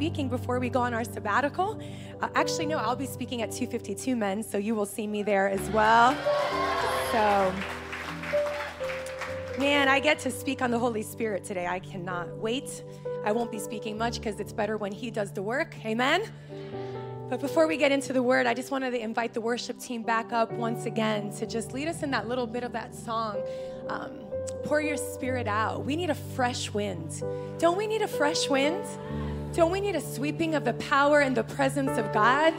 Speaking before we go on our sabbatical. Uh, actually, no, I'll be speaking at 252 Men, so you will see me there as well. So, man, I get to speak on the Holy Spirit today. I cannot wait. I won't be speaking much because it's better when He does the work. Amen. But before we get into the word, I just wanted to invite the worship team back up once again to just lead us in that little bit of that song. Um, pour your spirit out. We need a fresh wind. Don't we need a fresh wind? Don't we need a sweeping of the power and the presence of God?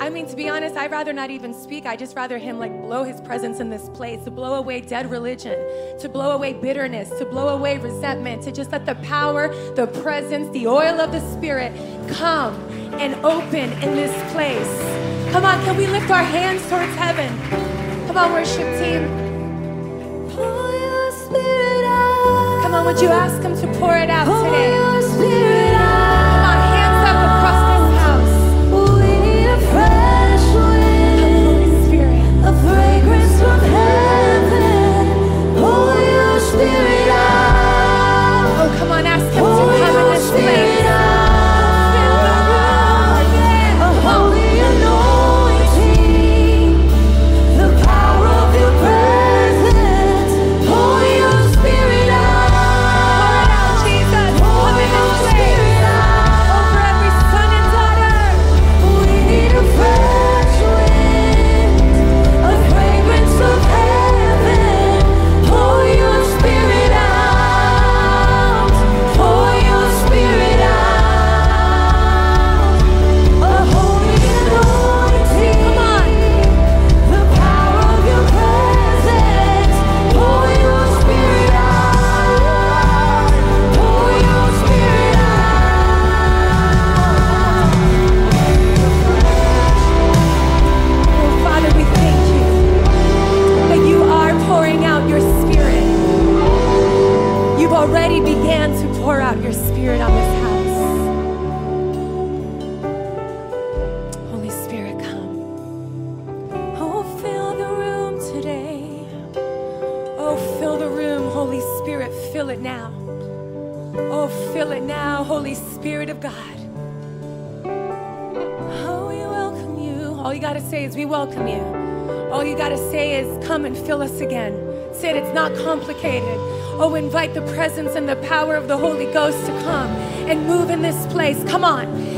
I mean, to be honest, I'd rather not even speak. I just rather Him like blow His presence in this place, to blow away dead religion, to blow away bitterness, to blow away resentment, to just let the power, the presence, the oil of the Spirit come and open in this place. Come on, can we lift our hands towards heaven? Come on, worship team. Pour your spirit out. Come on, would you ask Him to pour it out today?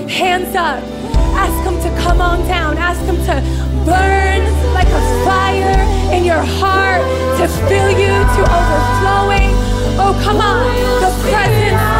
Hands up. Ask Him to come on down. Ask Him to burn like a fire in your heart, to fill you to overflowing. Oh, come on. The presence,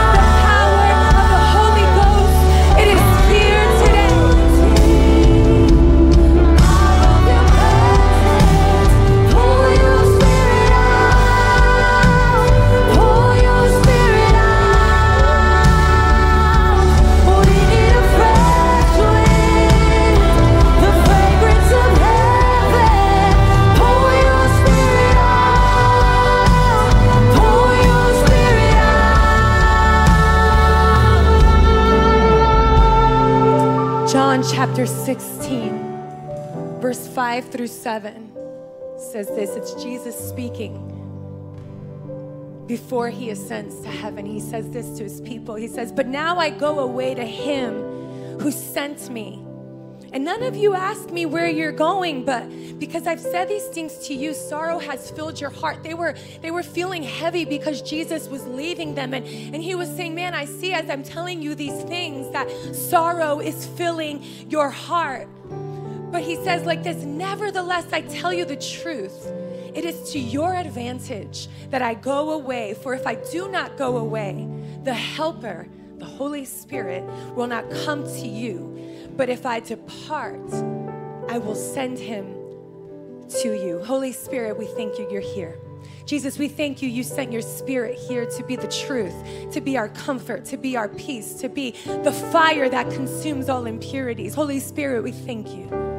chapter 16, verse 5 through 7 says this it's Jesus speaking before he ascends to heaven. He says this to his people. He says, But now I go away to him who sent me. And none of you ask me where you're going, but because I've said these things to you, sorrow has filled your heart. They were they were feeling heavy because Jesus was leaving them. And, and he was saying, Man, I see as I'm telling you these things that sorrow is filling your heart. But he says, like this, nevertheless, I tell you the truth. It is to your advantage that I go away, for if I do not go away, the helper, the Holy Spirit, will not come to you. But if I depart, I will send him to you. Holy Spirit, we thank you, you're here. Jesus, we thank you. You sent your spirit here to be the truth, to be our comfort, to be our peace, to be the fire that consumes all impurities. Holy Spirit, we thank you.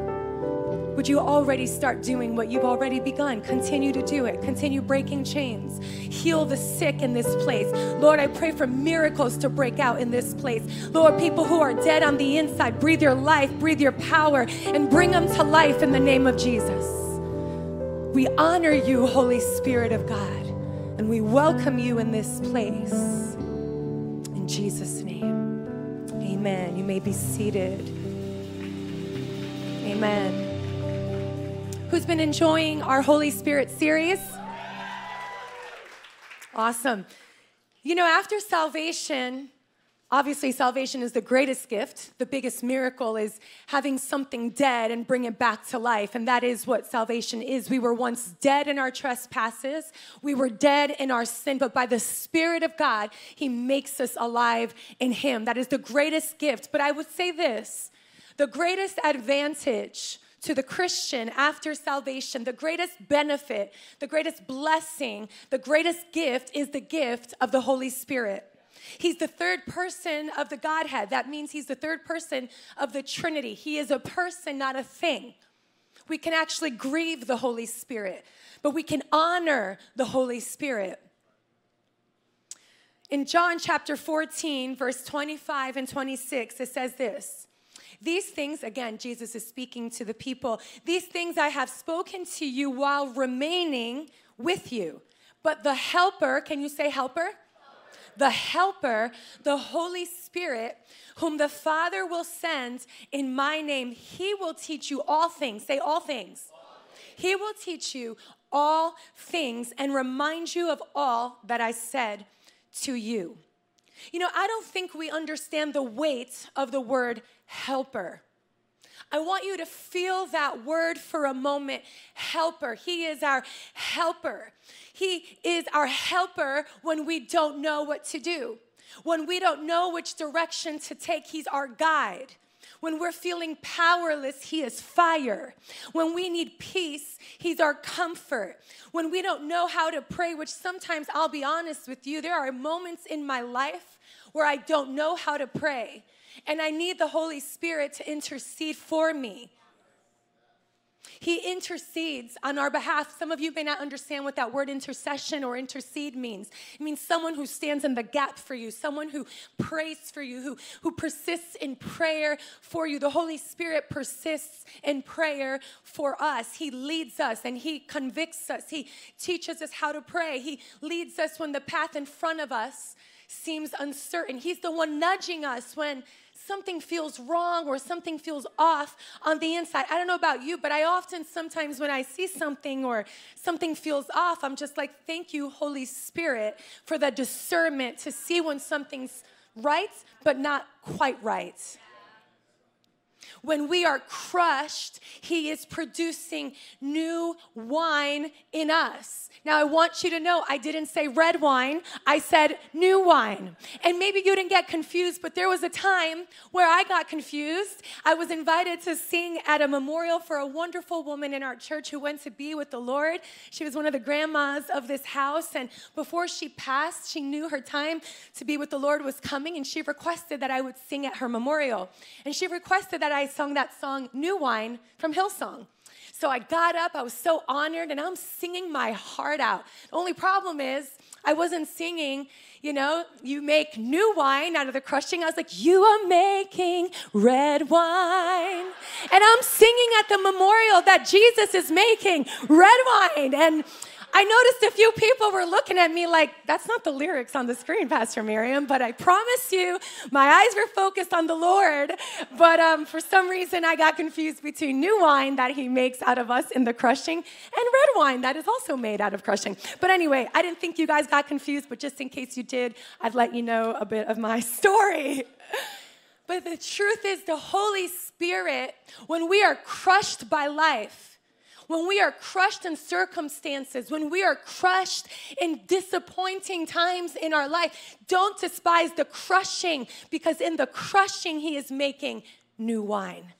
Would you already start doing what you've already begun? Continue to do it. Continue breaking chains. Heal the sick in this place. Lord, I pray for miracles to break out in this place. Lord, people who are dead on the inside, breathe your life, breathe your power, and bring them to life in the name of Jesus. We honor you, Holy Spirit of God, and we welcome you in this place. In Jesus' name, amen. You may be seated. Amen. Who's been enjoying our Holy Spirit series? Awesome. You know, after salvation, obviously, salvation is the greatest gift. The biggest miracle is having something dead and bring it back to life. And that is what salvation is. We were once dead in our trespasses, we were dead in our sin, but by the Spirit of God, He makes us alive in Him. That is the greatest gift. But I would say this the greatest advantage to the Christian after salvation, the greatest benefit, the greatest blessing, the greatest gift is the gift of the Holy Spirit. He's the third person of the Godhead. That means he's the third person of the Trinity. He is a person, not a thing. We can actually grieve the Holy Spirit, but we can honor the Holy Spirit. In John chapter 14, verse 25 and 26, it says this These things, again, Jesus is speaking to the people, these things I have spoken to you while remaining with you. But the Helper, can you say helper? The Helper, the Holy Spirit, whom the Father will send in my name, he will teach you all things. Say all things. He will teach you all things and remind you of all that I said to you. You know, I don't think we understand the weight of the word helper. I want you to feel that word for a moment helper. He is our helper. He is our helper when we don't know what to do. When we don't know which direction to take, He's our guide. When we're feeling powerless, He is fire. When we need peace, He's our comfort. When we don't know how to pray, which sometimes I'll be honest with you, there are moments in my life where I don't know how to pray, and I need the Holy Spirit to intercede for me. He intercedes on our behalf. Some of you may not understand what that word intercession or intercede means. It means someone who stands in the gap for you, someone who prays for you, who, who persists in prayer for you. The Holy Spirit persists in prayer for us. He leads us and He convicts us. He teaches us how to pray. He leads us when the path in front of us seems uncertain. He's the one nudging us when something feels wrong or something feels off on the inside. I don't know about you, but I often sometimes when I see something or something feels off, I'm just like, thank you, Holy Spirit, for the discernment to see when something's right, but not quite right. When we are crushed, He is producing new wine in us. Now, I want you to know I didn't say red wine, I said new wine. And maybe you didn't get confused, but there was a time where I got confused. I was invited to sing at a memorial for a wonderful woman in our church who went to be with the Lord. She was one of the grandmas of this house, and before she passed, she knew her time to be with the Lord was coming, and she requested that I would sing at her memorial. And she requested that I sung that song, New Wine, from Hillsong. So I got up, I was so honored, and I'm singing my heart out. The only problem is, I wasn't singing, you know, you make new wine out of the crushing. I was like, you are making red wine. And I'm singing at the memorial that Jesus is making red wine. And I noticed a few people were looking at me like, that's not the lyrics on the screen, Pastor Miriam, but I promise you, my eyes were focused on the Lord. But um, for some reason, I got confused between new wine that he makes out of us in the crushing and red wine that is also made out of crushing. But anyway, I didn't think you guys got confused, but just in case you did, I'd let you know a bit of my story. But the truth is, the Holy Spirit, when we are crushed by life, when we are crushed in circumstances, when we are crushed in disappointing times in our life, don't despise the crushing because in the crushing, He is making new wine.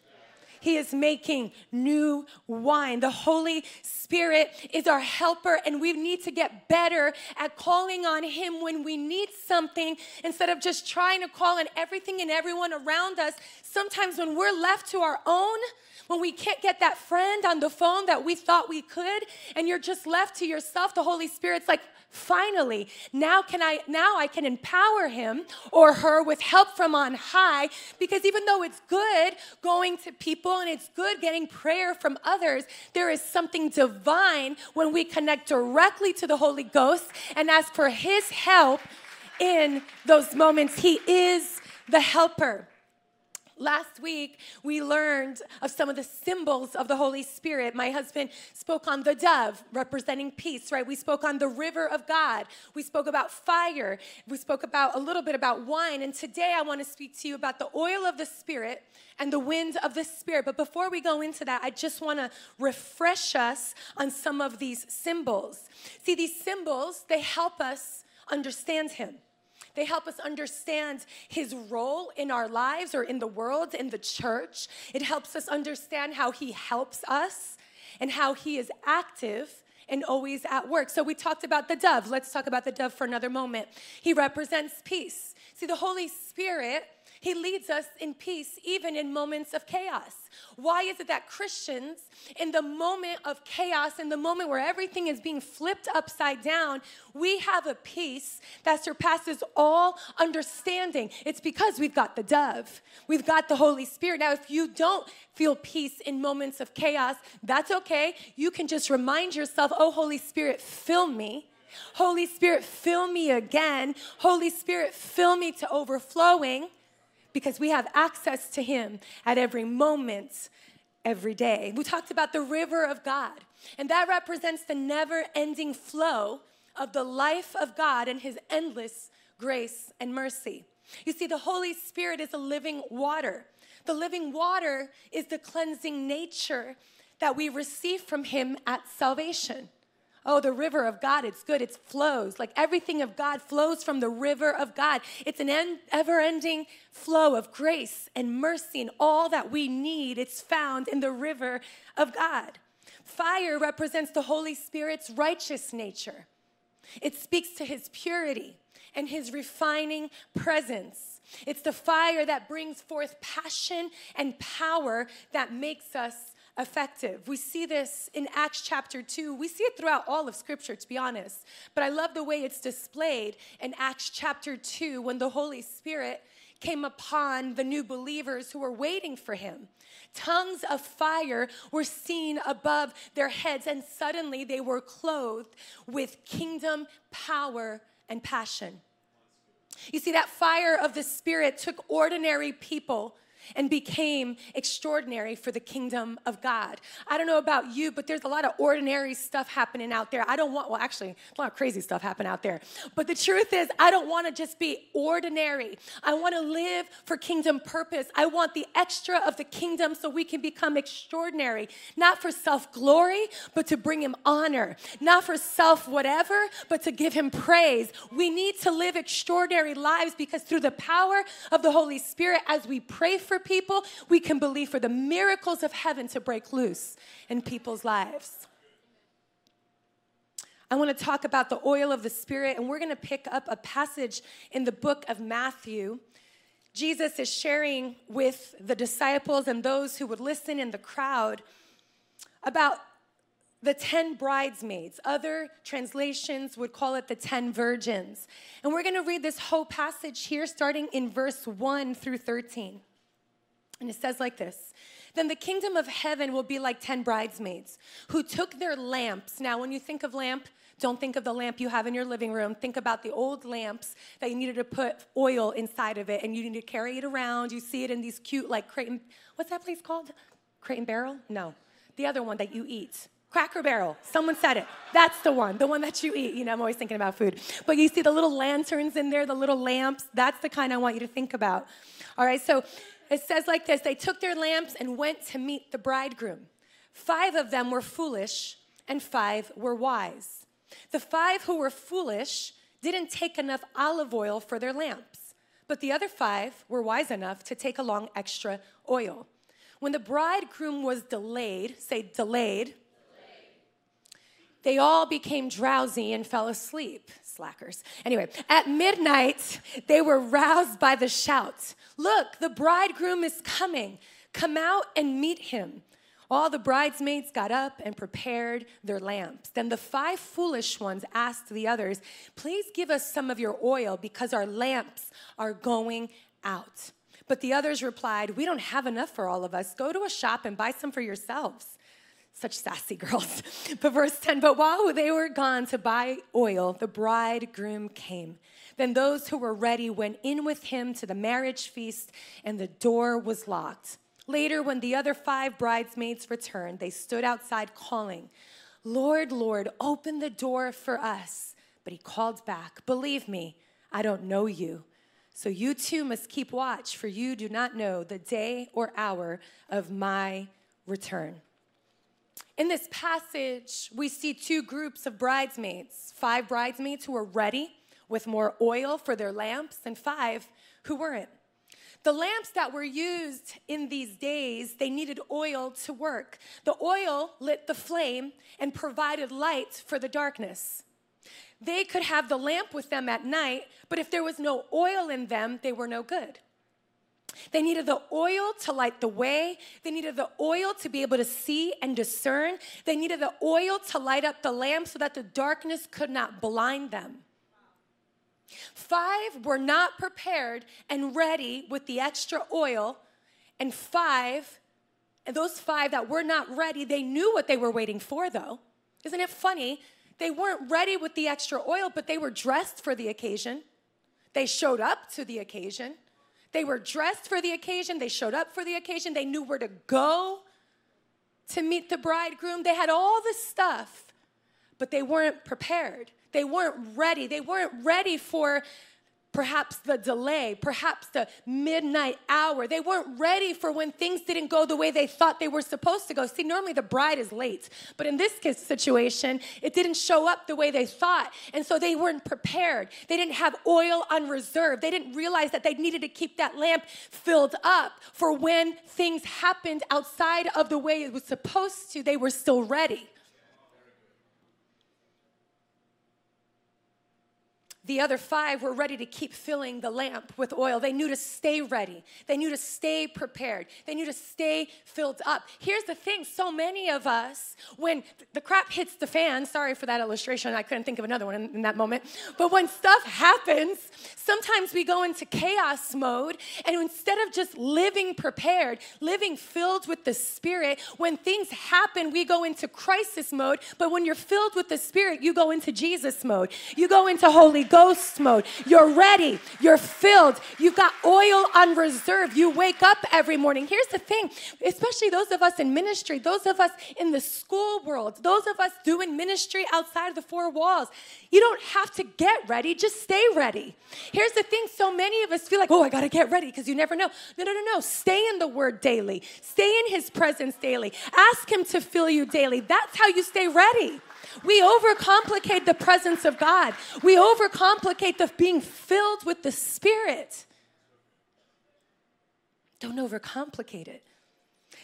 He is making new wine. The Holy Spirit is our helper, and we need to get better at calling on Him when we need something instead of just trying to call on everything and everyone around us. Sometimes when we're left to our own, when we can't get that friend on the phone that we thought we could, and you're just left to yourself, the Holy Spirit's like, finally now can i now i can empower him or her with help from on high because even though it's good going to people and it's good getting prayer from others there is something divine when we connect directly to the holy ghost and ask for his help in those moments. He is the helper Last week, we learned of some of the symbols of the Holy Spirit. My husband spoke on the dove, representing peace, right? We spoke on the river of God. We spoke about fire. We spoke about a little bit about wine. And today, I want to speak to you about the oil of the Spirit and the wind of the Spirit. But before we go into that, I just want to refresh us on some of these symbols. See, these symbols, they help us understand Him. They help us understand his role in our lives or in the world, in the church. It helps us understand how he helps us and how he is active and always at work. So we talked about the dove. Let's talk about the dove for another moment. He represents peace. See, the Holy Spirit he leads us in peace even in moments of chaos. Why is it that Christians, in the moment of chaos, in the moment where everything is being flipped upside down, we have a peace that surpasses all understanding? It's because we've got the dove, we've got the Holy Spirit. Now, if you don't feel peace in moments of chaos, that's okay. You can just remind yourself, oh, Holy Spirit, fill me. Holy Spirit, fill me again. Holy Spirit, fill me to overflowing because we have access to Him at every moment, every day. We talked about the river of God, and that represents the never ending flow of the life of God and His endless grace and mercy. You see, the Holy Spirit is a living water. The living water is the cleansing nature that we receive from Him at salvation. Oh, the river of God, it's good, it flows. Like everything of God flows from the river of God. It's an ever ending flow of grace and mercy, and all that we need, it's found in the river of God. Fire represents the Holy Spirit's righteous nature, it speaks to his purity and his refining presence. It's the fire that brings forth passion and power that makes us effective. We see this in Acts chapter 2. We see it throughout all of Scripture, to be honest. But I love the way it's displayed in Acts chapter 2 when the Holy Spirit came upon the new believers who were waiting for him. Tongues of fire were seen above their heads, and suddenly they were clothed with kingdom power and passion. You see, that fire of the Spirit took ordinary people and became extraordinary for the kingdom of God. I don't know about you, but there's a lot of ordinary stuff happening out there. I don't want, well, actually, a lot of crazy stuff happen out there. But the truth is, I don't want to just be ordinary. I want to live for kingdom purpose. I want the extra of the kingdom so we can become extraordinary, not for self glory, but to bring him honor, not for self whatever, but to give him praise. We need to live extraordinary lives because through the power of the Holy Spirit, as we pray for people, we can believe for the miracles of heaven to break loose in people's lives. I want to talk about the oil of the Spirit, and we're going to pick up a passage in the book of Matthew. Jesus is sharing with the disciples and those who would listen in the crowd about the 10 bridesmaids. Other translations would call it the 10 virgins. And we're going to read this whole passage here, starting in verse 1 through 13. And it says like this Then the kingdom of heaven will be like 10 bridesmaids who took their lamps. Now, when you think of lamp, don't think of the lamp you have in your living room. Think about the old lamps that you needed to put oil inside of it and you need to carry it around. You see it in these cute, like Crate, what's that place called? Crate and Barrel? No. The other one that you eat. Cracker Barrel. Someone said it. That's the one, the one that you eat. You know, I'm always thinking about food. But you see the little lanterns in there, the little lamps. That's the kind I want you to think about. All right, so it says like this They took their lamps and went to meet the bridegroom. Five of them were foolish, and five were wise. The five who were foolish didn't take enough olive oil for their lamps, but the other five were wise enough to take along extra oil. when the bridegroom was delayed, say delayed, they all became drowsy and fell asleep. Slackers. Anyway, at midnight, they were roused by the shout Look, the bridegroom is coming. Come out and meet him. All the bridesmaids got up and prepared their lamps. Then the five foolish ones asked the others, Please give us some of your oil because our lamps are going out. But the others replied, We don't have enough for all of us. Go to a shop and buy some for yourselves. Such sassy girls. But verse 10 But while they were gone to buy oil, the bridegroom came. Then those who were ready went in with him to the marriage feast, and the door was locked. Later, when the other five bridesmaids returned, they stood outside calling, Lord, Lord, open the door for us. But he called back, Believe me, I don't know you. So you too must keep watch, for you do not know the day or hour of my return. In this passage, we see two groups of bridesmaids five bridesmaids who were ready with more oil for their lamps, and five who weren't. The lamps that were used in these days, they needed oil to work. The oil lit the flame and provided light for the darkness. They could have the lamp with them at night, but if there was no oil in them, they were no good. They needed the oil to light the way. They needed the oil to be able to see and discern. They needed the oil to light up the lamp so that the darkness could not blind them. Five were not prepared and ready with the extra oil, and five, and those five that were not ready, they knew what they were waiting for, though. Isn't it funny? They weren't ready with the extra oil, but they were dressed for the occasion. They showed up to the occasion. They were dressed for the occasion. They showed up for the occasion. They knew where to go to meet the bridegroom. They had all the stuff, but they weren't prepared. They weren't ready. They weren't ready for perhaps the delay, perhaps the midnight hour. They weren't ready for when things didn't go the way they thought they were supposed to go. See, normally the bride is late, but in this situation, it didn't show up the way they thought. And so they weren't prepared. They didn't have oil on reserve. They didn't realize that they needed to keep that lamp filled up for when things happened outside of the way it was supposed to, they were still ready. The other five were ready to keep filling the lamp with oil. They knew to stay ready. They knew to stay prepared. They knew to stay filled up. Here's the thing so many of us, when the crap hits the fan, sorry for that illustration, I couldn't think of another one in, in that moment, but when stuff happens, sometimes we go into chaos mode, and instead of just living prepared, living filled with the Spirit, when things happen, we go into crisis mode, but when you're filled with the Spirit, you go into Jesus mode. You go into Holy Ghost mode. You're ready. You're filled. You've got oil on reserve. You wake up every morning. Here's the thing, especially those of us in ministry, those of us in the school world, those of us doing ministry outside of the four walls. You don't have to get ready, just stay ready. Here's the thing so many of us feel like, oh, I got to get ready because you never know. No, no, no, no. Stay in the word daily, stay in his presence daily. Ask him to fill you daily. That's how you stay ready. We overcomplicate the presence of God. We overcomplicate the being filled with the Spirit. Don't overcomplicate it.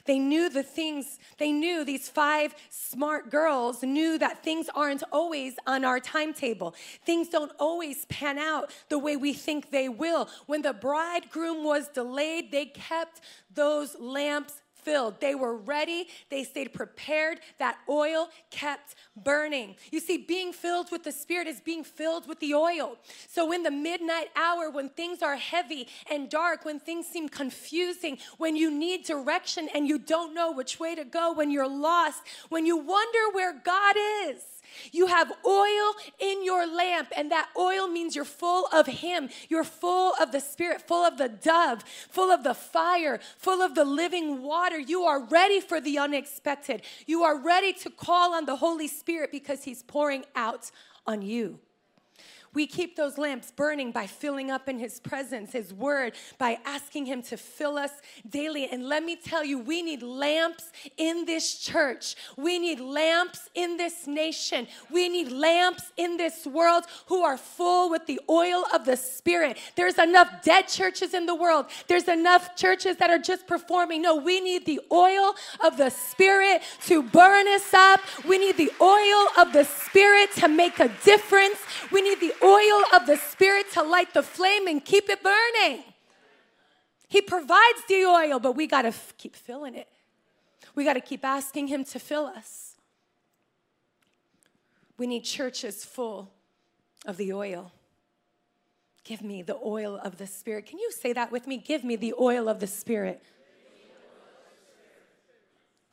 They knew the things, they knew these five smart girls knew that things aren't always on our timetable. Things don't always pan out the way we think they will. When the bridegroom was delayed, they kept those lamps filled. They were ready, they stayed prepared. That oil kept burning. You see, being filled with the Spirit is being filled with the oil. So, in the midnight hour, when things are heavy and dark, when things seem confusing, when you need direction and you don't know which way to go, when you're lost, when you wonder where God is, you have oil in your lamp, and that oil means you're full of Him. You're full of the Spirit, full of the dove, full of the fire, full of the living water. You are ready for the unexpected. You are ready to call on the Holy Spirit because He's pouring out on you. We keep those lamps burning by filling up in His presence, His word, by asking Him to fill us daily. And let me tell you, we need lamps in this church. We need lamps in this nation. We need lamps in this world who are full with the oil of the Spirit. There's enough dead churches in the world, there's enough churches that are just performing. No, we need the oil of the Spirit to burn us up. We need the oil of the Spirit to make a difference. We need the oil of the Spirit to light the flame and keep it burning. He provides the oil, but we got to f- keep filling it. We got to keep asking Him to fill us. We need churches full of the oil. Give me the oil of the Spirit. Can you say that with me? Give me the oil of the Spirit.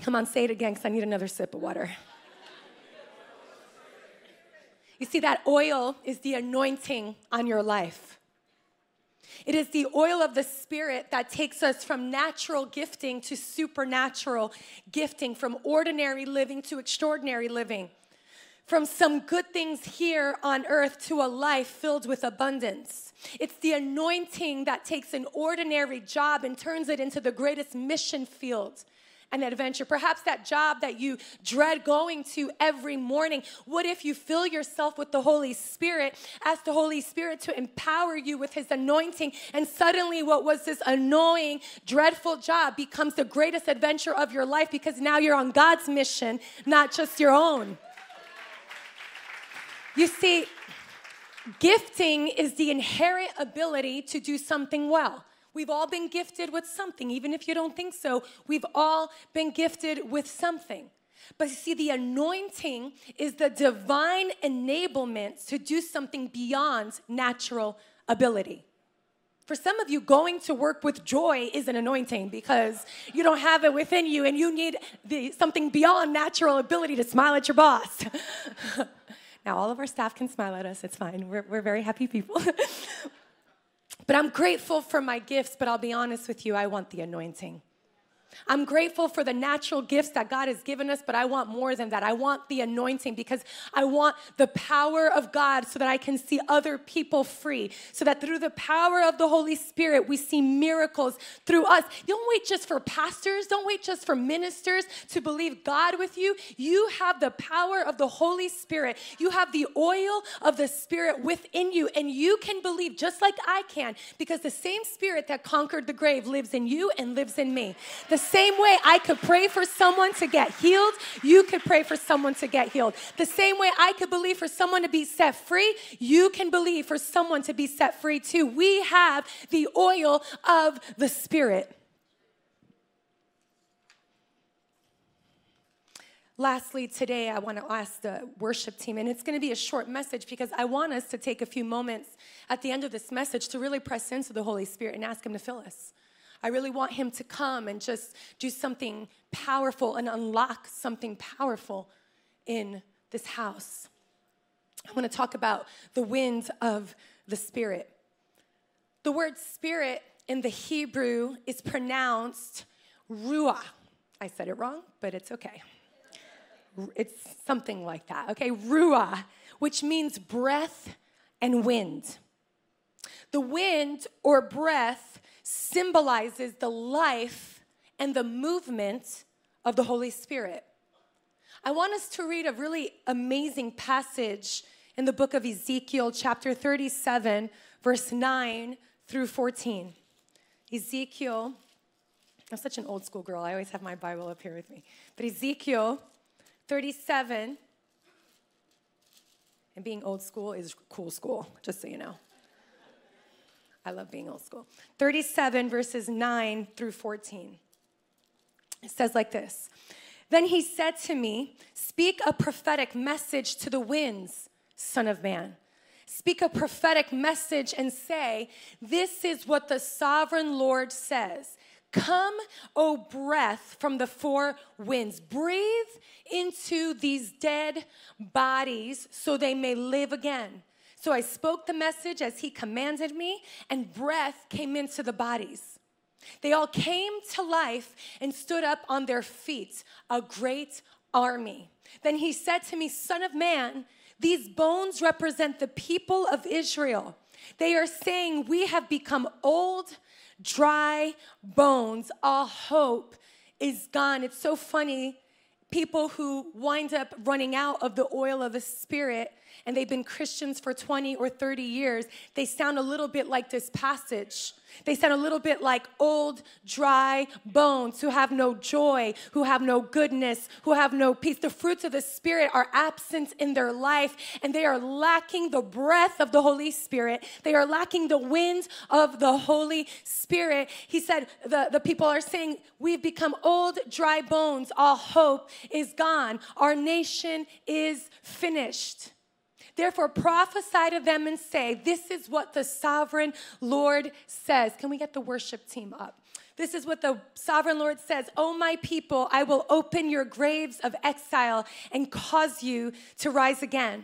Come on, say it again because I need another sip of water. You see, that oil is the anointing on your life. It is the oil of the Spirit that takes us from natural gifting to supernatural gifting, from ordinary living to extraordinary living, from some good things here on earth to a life filled with abundance. It's the anointing that takes an ordinary job and turns it into the greatest mission field and adventure. Perhaps that job that you dread going to every morning. What if you fill yourself with the Holy Spirit, ask the Holy Spirit to empower you with His anointing, and suddenly what was this annoying, dreadful job becomes the greatest adventure of your life because now you're on God's mission, not just your own. You see, gifting is the inherent ability to do something well. We've all been gifted with something, even if you don't think so. We've all been gifted with something. But you see, the anointing is the divine enablement to do something beyond natural ability. For some of you, going to work with joy is an anointing because you don't have it within you and you need the, something beyond natural ability to smile at your boss. now, all of our staff can smile at us, it's fine. We're, we're very happy people. But I'm grateful for my gifts, but I'll be honest with you, I want the anointing. I'm grateful for the natural gifts that God has given us, but I want more than that. I want the anointing because I want the power of God so that I can see other people free. So that through the power of the Holy Spirit, we see miracles through us. Don't wait just for pastors, don't wait just for ministers to believe God with you. You have the power of the Holy Spirit, you have the oil of the Spirit within you, and you can believe just like I can because the same Spirit that conquered the grave lives in you and lives in me. The same way I could pray for someone to get healed, you could pray for someone to get healed. The same way I could believe for someone to be set free, you can believe for someone to be set free too. We have the oil of the Spirit. Lastly, today I want to ask the worship team, and it's going to be a short message because I want us to take a few moments at the end of this message to really press into the Holy Spirit and ask Him to fill us. I really want Him to come and just do something powerful and unlock something powerful in this house. I want to talk about the wind of the Spirit. The word spirit in the Hebrew is pronounced ruah. I said it wrong, but it's okay. It's something like that, okay? Ruah, which means breath and wind. The wind or breath symbolizes the life and the movement of the Holy Spirit. I want us to read a really amazing passage in the book of Ezekiel, chapter 37, verse 9 through 14. Ezekiel, I'm such an old school girl. I always have my Bible up here with me. But Ezekiel 37, and being old school is cool school, just so you know. I love being old school. 37, verses 9 through 14. It says like this Then he said to me, Speak a prophetic message to the winds, Son of Man. Speak a prophetic message and say, This is what the sovereign Lord says. Come, O breath from the four winds. Breathe into these dead bodies so they may live again. So I spoke the message as he commanded me, and breath came into the bodies. They all came to life and stood up on their feet, a great army. Then he said to me, Son of man, These bones represent the people of Israel. They are saying, We have become old, dry bones. All hope is gone. It's so funny. People who wind up running out of the oil of the Spirit and they've been Christians for 20 or 30 years, they sound a little bit like this passage. They sound a little bit like old, dry bones who have no joy, who have no goodness, who have no peace. The fruits of the Spirit are absent in their life, and they are lacking the breath of the Holy Spirit. They are lacking the wind of the Holy Spirit. He said, the, the people are saying, We've become old, dry bones. All hope is gone. Our nation is finished. Therefore, prophesy to them and say, This is what the sovereign Lord says. Can we get the worship team up? This is what the sovereign Lord says Oh, my people, I will open your graves of exile and cause you to rise again.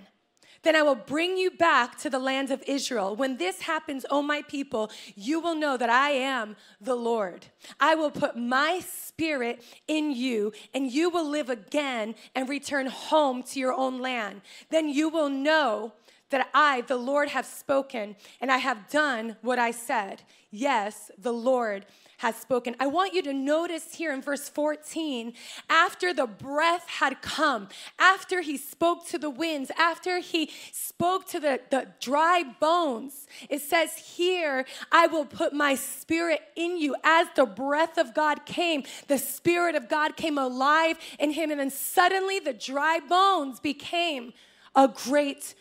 Then I will bring you back to the land of Israel. When this happens, O my people, you will know that I am the Lord. I will put my spirit in you, and you will live again and return home to your own land. Then you will know that I, the Lord, have spoken, and I have done what I said. Yes, the Lord has spoken. I want you to notice here in verse 14, after the breath had come, after he spoke to the winds, after he spoke to the, the dry bones, it says here, I will put my spirit in you. As the breath of God came, the spirit of God came alive in him, and then suddenly the dry bones became a great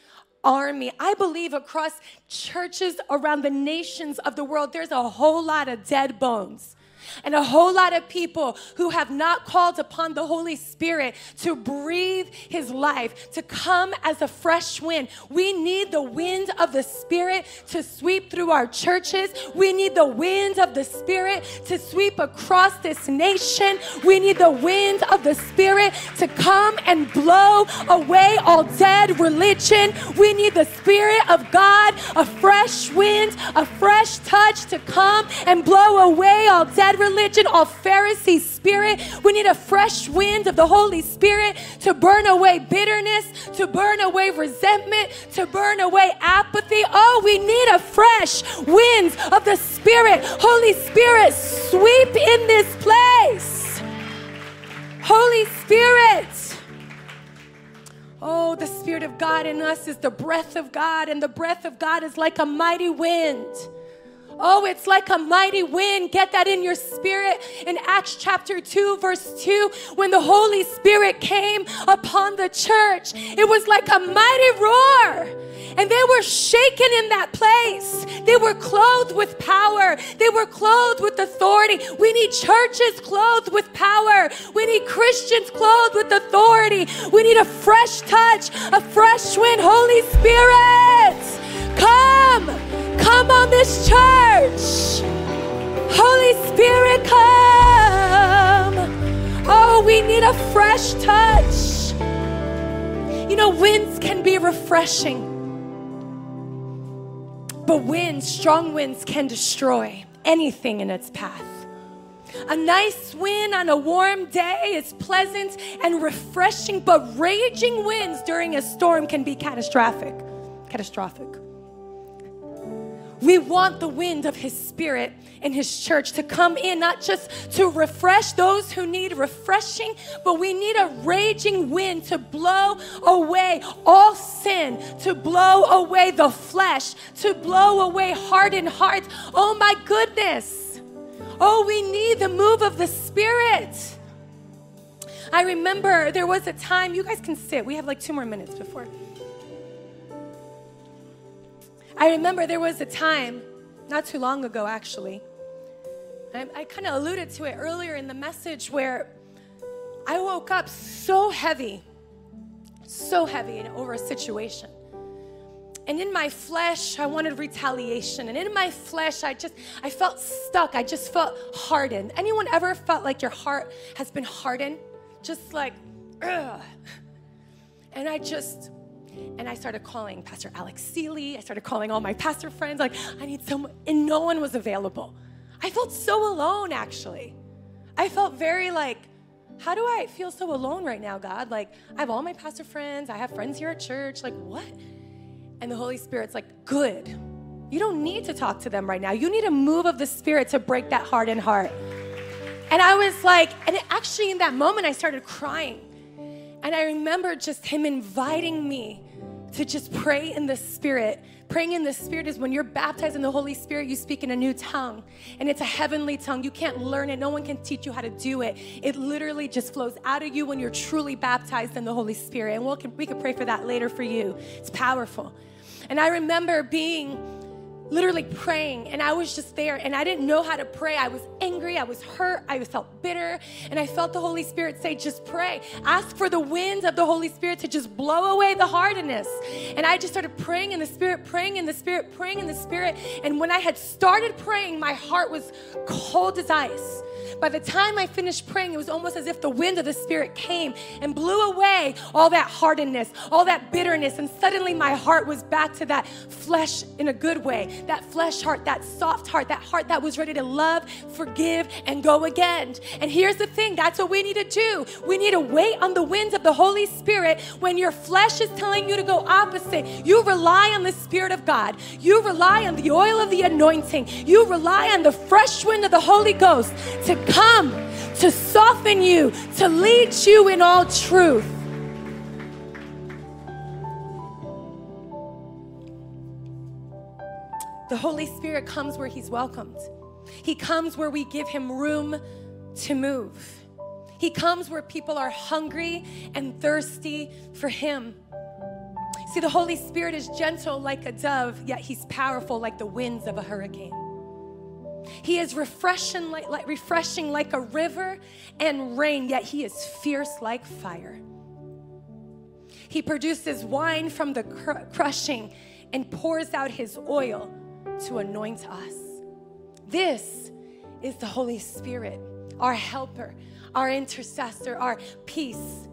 army. I believe across churches around the nations of the world, there's a whole lot of dead bones. And a whole lot of people who have not called upon the Holy Spirit to breathe His life, to come as a fresh wind. We need the wind of the Spirit to sweep through our churches. We need the wind of the Spirit to sweep across this nation. We need the wind of the Spirit to come and blow away all dead religion. We need the Spirit of God, a fresh wind, a fresh touch to come and blow away all dead religion, all Pharisee spirit. We need a fresh wind of the Holy Spirit to burn away bitterness, to burn away resentment, to burn away apathy. Oh, we need a fresh wind of the Spirit. Holy Spirit, sweep in this place. Holy Spirit. Oh, the Spirit of God in us is the breath of God, and the breath of God is like a mighty wind. Oh, it's like a mighty wind. Get that in your spirit. In Acts chapter 2, verse 2, when the Holy Spirit came upon the church, it was like a mighty roar. And they were shaken in that place. They were clothed with power. They were clothed with authority. We need churches clothed with power. We need Christians clothed with authority. We need a fresh touch, a fresh wind. Holy Spirit, come. Come on this church. Holy Spirit, come. Oh, we need a fresh touch. You know, winds can be refreshing, but winds, strong winds, can destroy anything in its path. A nice wind on a warm day is pleasant and refreshing, but raging winds during a storm can be catastrophic. Catastrophic. We want the wind of His Spirit in His church to come in, not just to refresh those who need refreshing, but we need a raging wind to blow away all sin, to blow away the flesh, to blow away hardened hearts. Oh my goodness. Oh, we need the move of the Spirit. I remember there was a time, you guys can sit, we have like two more minutes before. I remember there was a time, not too long ago actually, I, I kind of alluded to it earlier in the message where I woke up so heavy, so heavy and over a situation. And in my flesh, I wanted retaliation. And in my flesh, I just, I felt stuck. I just felt hardened. Anyone ever felt like your heart has been hardened? Just like, ugh. And I just, and I started calling Pastor Alex Seeley. I started calling all my pastor friends, like, I need someone. And no one was available. I felt so alone, actually. I felt very like, How do I feel so alone right now, God? Like, I have all my pastor friends, I have friends here at church. Like, what? And the Holy Spirit's like, good. You don't need to talk to them right now. You need a move of the Spirit to break that hardened heart. And I was like, and actually in that moment, I started crying. And I remember just him inviting me to just pray in the Spirit. Praying in the Spirit is when you're baptized in the Holy Spirit, you speak in a new tongue. And it's a heavenly tongue. You can't learn it, no one can teach you how to do it. It literally just flows out of you when you're truly baptized in the Holy Spirit. And we'll, we can pray for that later for you. It's powerful. And I remember being literally praying and I was just there and I didn't know how to pray. I was angry, I was hurt, I felt bitter, and I felt the Holy Spirit say, just pray. Ask for the wind of the Holy Spirit to just blow away the hardness. And I just started praying in the Spirit, praying in the Spirit, praying in the Spirit. And when I had started praying, my heart was cold as ice. By the time I finished praying, it was almost as if the wind of the Spirit came and blew away all that hardness, all that bitterness. And suddenly my heart was back to that flesh in a good way, that flesh heart, that soft heart, that heart that was ready to love, forgive, and go again. And here's the thing that's what we need to do. We need to wait on the winds of the Holy Spirit when your flesh is telling you to go opposite. You rely on the Spirit of God, you rely on the oil of the anointing, you rely on the fresh wind of the Holy Ghost to come, to soften you, to lead you in all truth. The Holy Spirit comes where He's welcomed. He comes where we give Him room to move. He comes where people are hungry and thirsty for Him. See, the Holy Spirit is gentle like a dove, yet He's powerful like the winds of a hurricane. He is refreshing like, like, refreshing like a river and rain, yet He is fierce like fire. He produces wine from the cr- crushing and pours out His oil to anoint us. This is the Holy Spirit, our helper, our intercessor, our peace,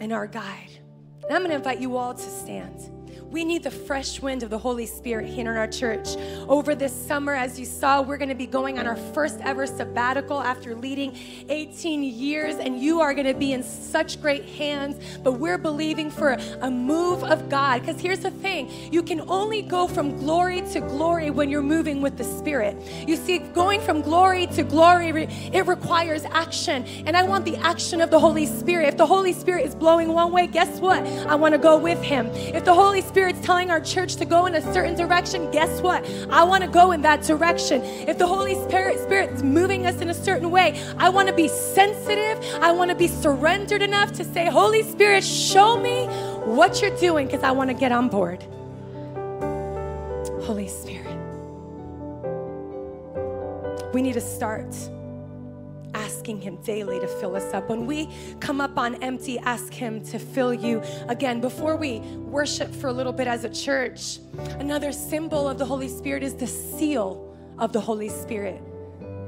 and our guide. And I'm going to invite you all to stand. We need the fresh wind of the Holy Spirit here in our church. Over this summer, as you saw, we're going to be going on our first ever sabbatical after leading 18 years, and you are going to be in such great hands. But we're believing for a move of God. Because here's the thing you can only go from glory to glory when you're moving with the Spirit. You see, going from glory to glory, it requires action. And I want the action of the Holy Spirit. If the Holy Spirit is blowing one way, guess what? I want to go with Him. If the Holy Spirit's telling our church to go in a certain direction, guess what? I want to go in that direction. If the Holy Spirit Spirit's moving us in a certain way, I want to be sensitive. I want to be surrendered enough to say, Holy Spirit, show me what you're doing because I want to get on board. Holy Spirit. We need to start asking Him daily to fill us up. When we come up on empty, ask Him to fill you again. Before we worship for a little bit as a church, another symbol of the Holy Spirit is the seal of the Holy Spirit.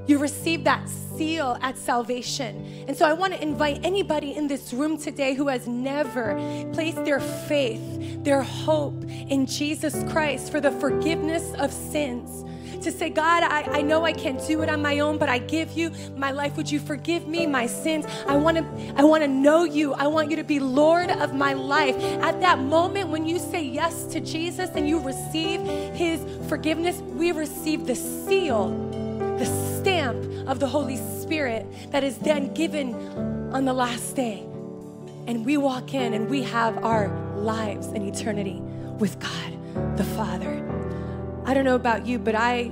You receive that seal at salvation. And so I want to invite anybody in this room today who has never placed their faith, their hope in Jesus Christ for the forgiveness of sins to say, God, I, I know I can't do it on my own, but I give you my life. Would you forgive me my sins? I want to I want to know you. I want you to be Lord of my life. At that moment when you say yes to Jesus and you receive his forgiveness, we receive the seal, the stamp of the Holy Spirit that is then given on the last day. And we walk in and we have our lives in eternity with God the Father. I don't know about you, but I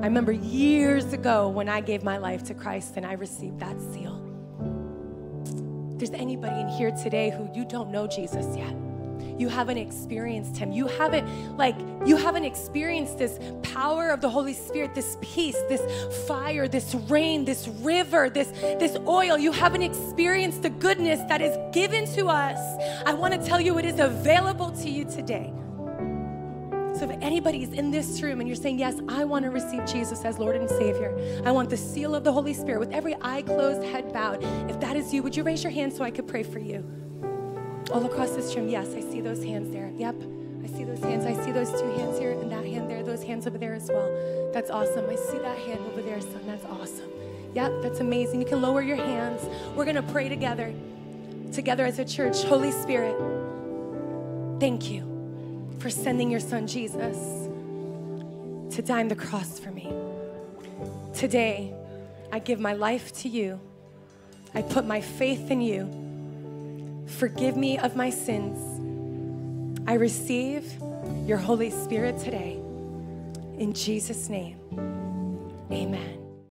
I remember years ago when I gave my life to Christ and I received that seal. If there's anybody in here today who you don't know Jesus yet. You haven't experienced him. You haven't like you haven't experienced this power of the Holy Spirit, this peace, this fire, this rain, this river, this this oil. You haven't experienced the goodness that is given to us. I want to tell you it is available to you today. So if anybody's in this room and you're saying, Yes, I want to receive Jesus as Lord and Savior, I want the seal of the Holy Spirit with every eye closed, head bowed. If that is you, would you raise your hand so I could pray for you? All across this room, yes, I see those hands there. Yep, I see those hands. I see those two hands here and that hand there, those hands over there as well. That's awesome. I see that hand over there, son. That's awesome. Yep, that's amazing. You can lower your hands. We're going to pray together, together as a church. Holy Spirit, thank you for sending your son Jesus to die on the cross for me. Today, I give my life to you. I put my faith in you. Forgive me of my sins. I receive your Holy Spirit today. In Jesus' name, amen.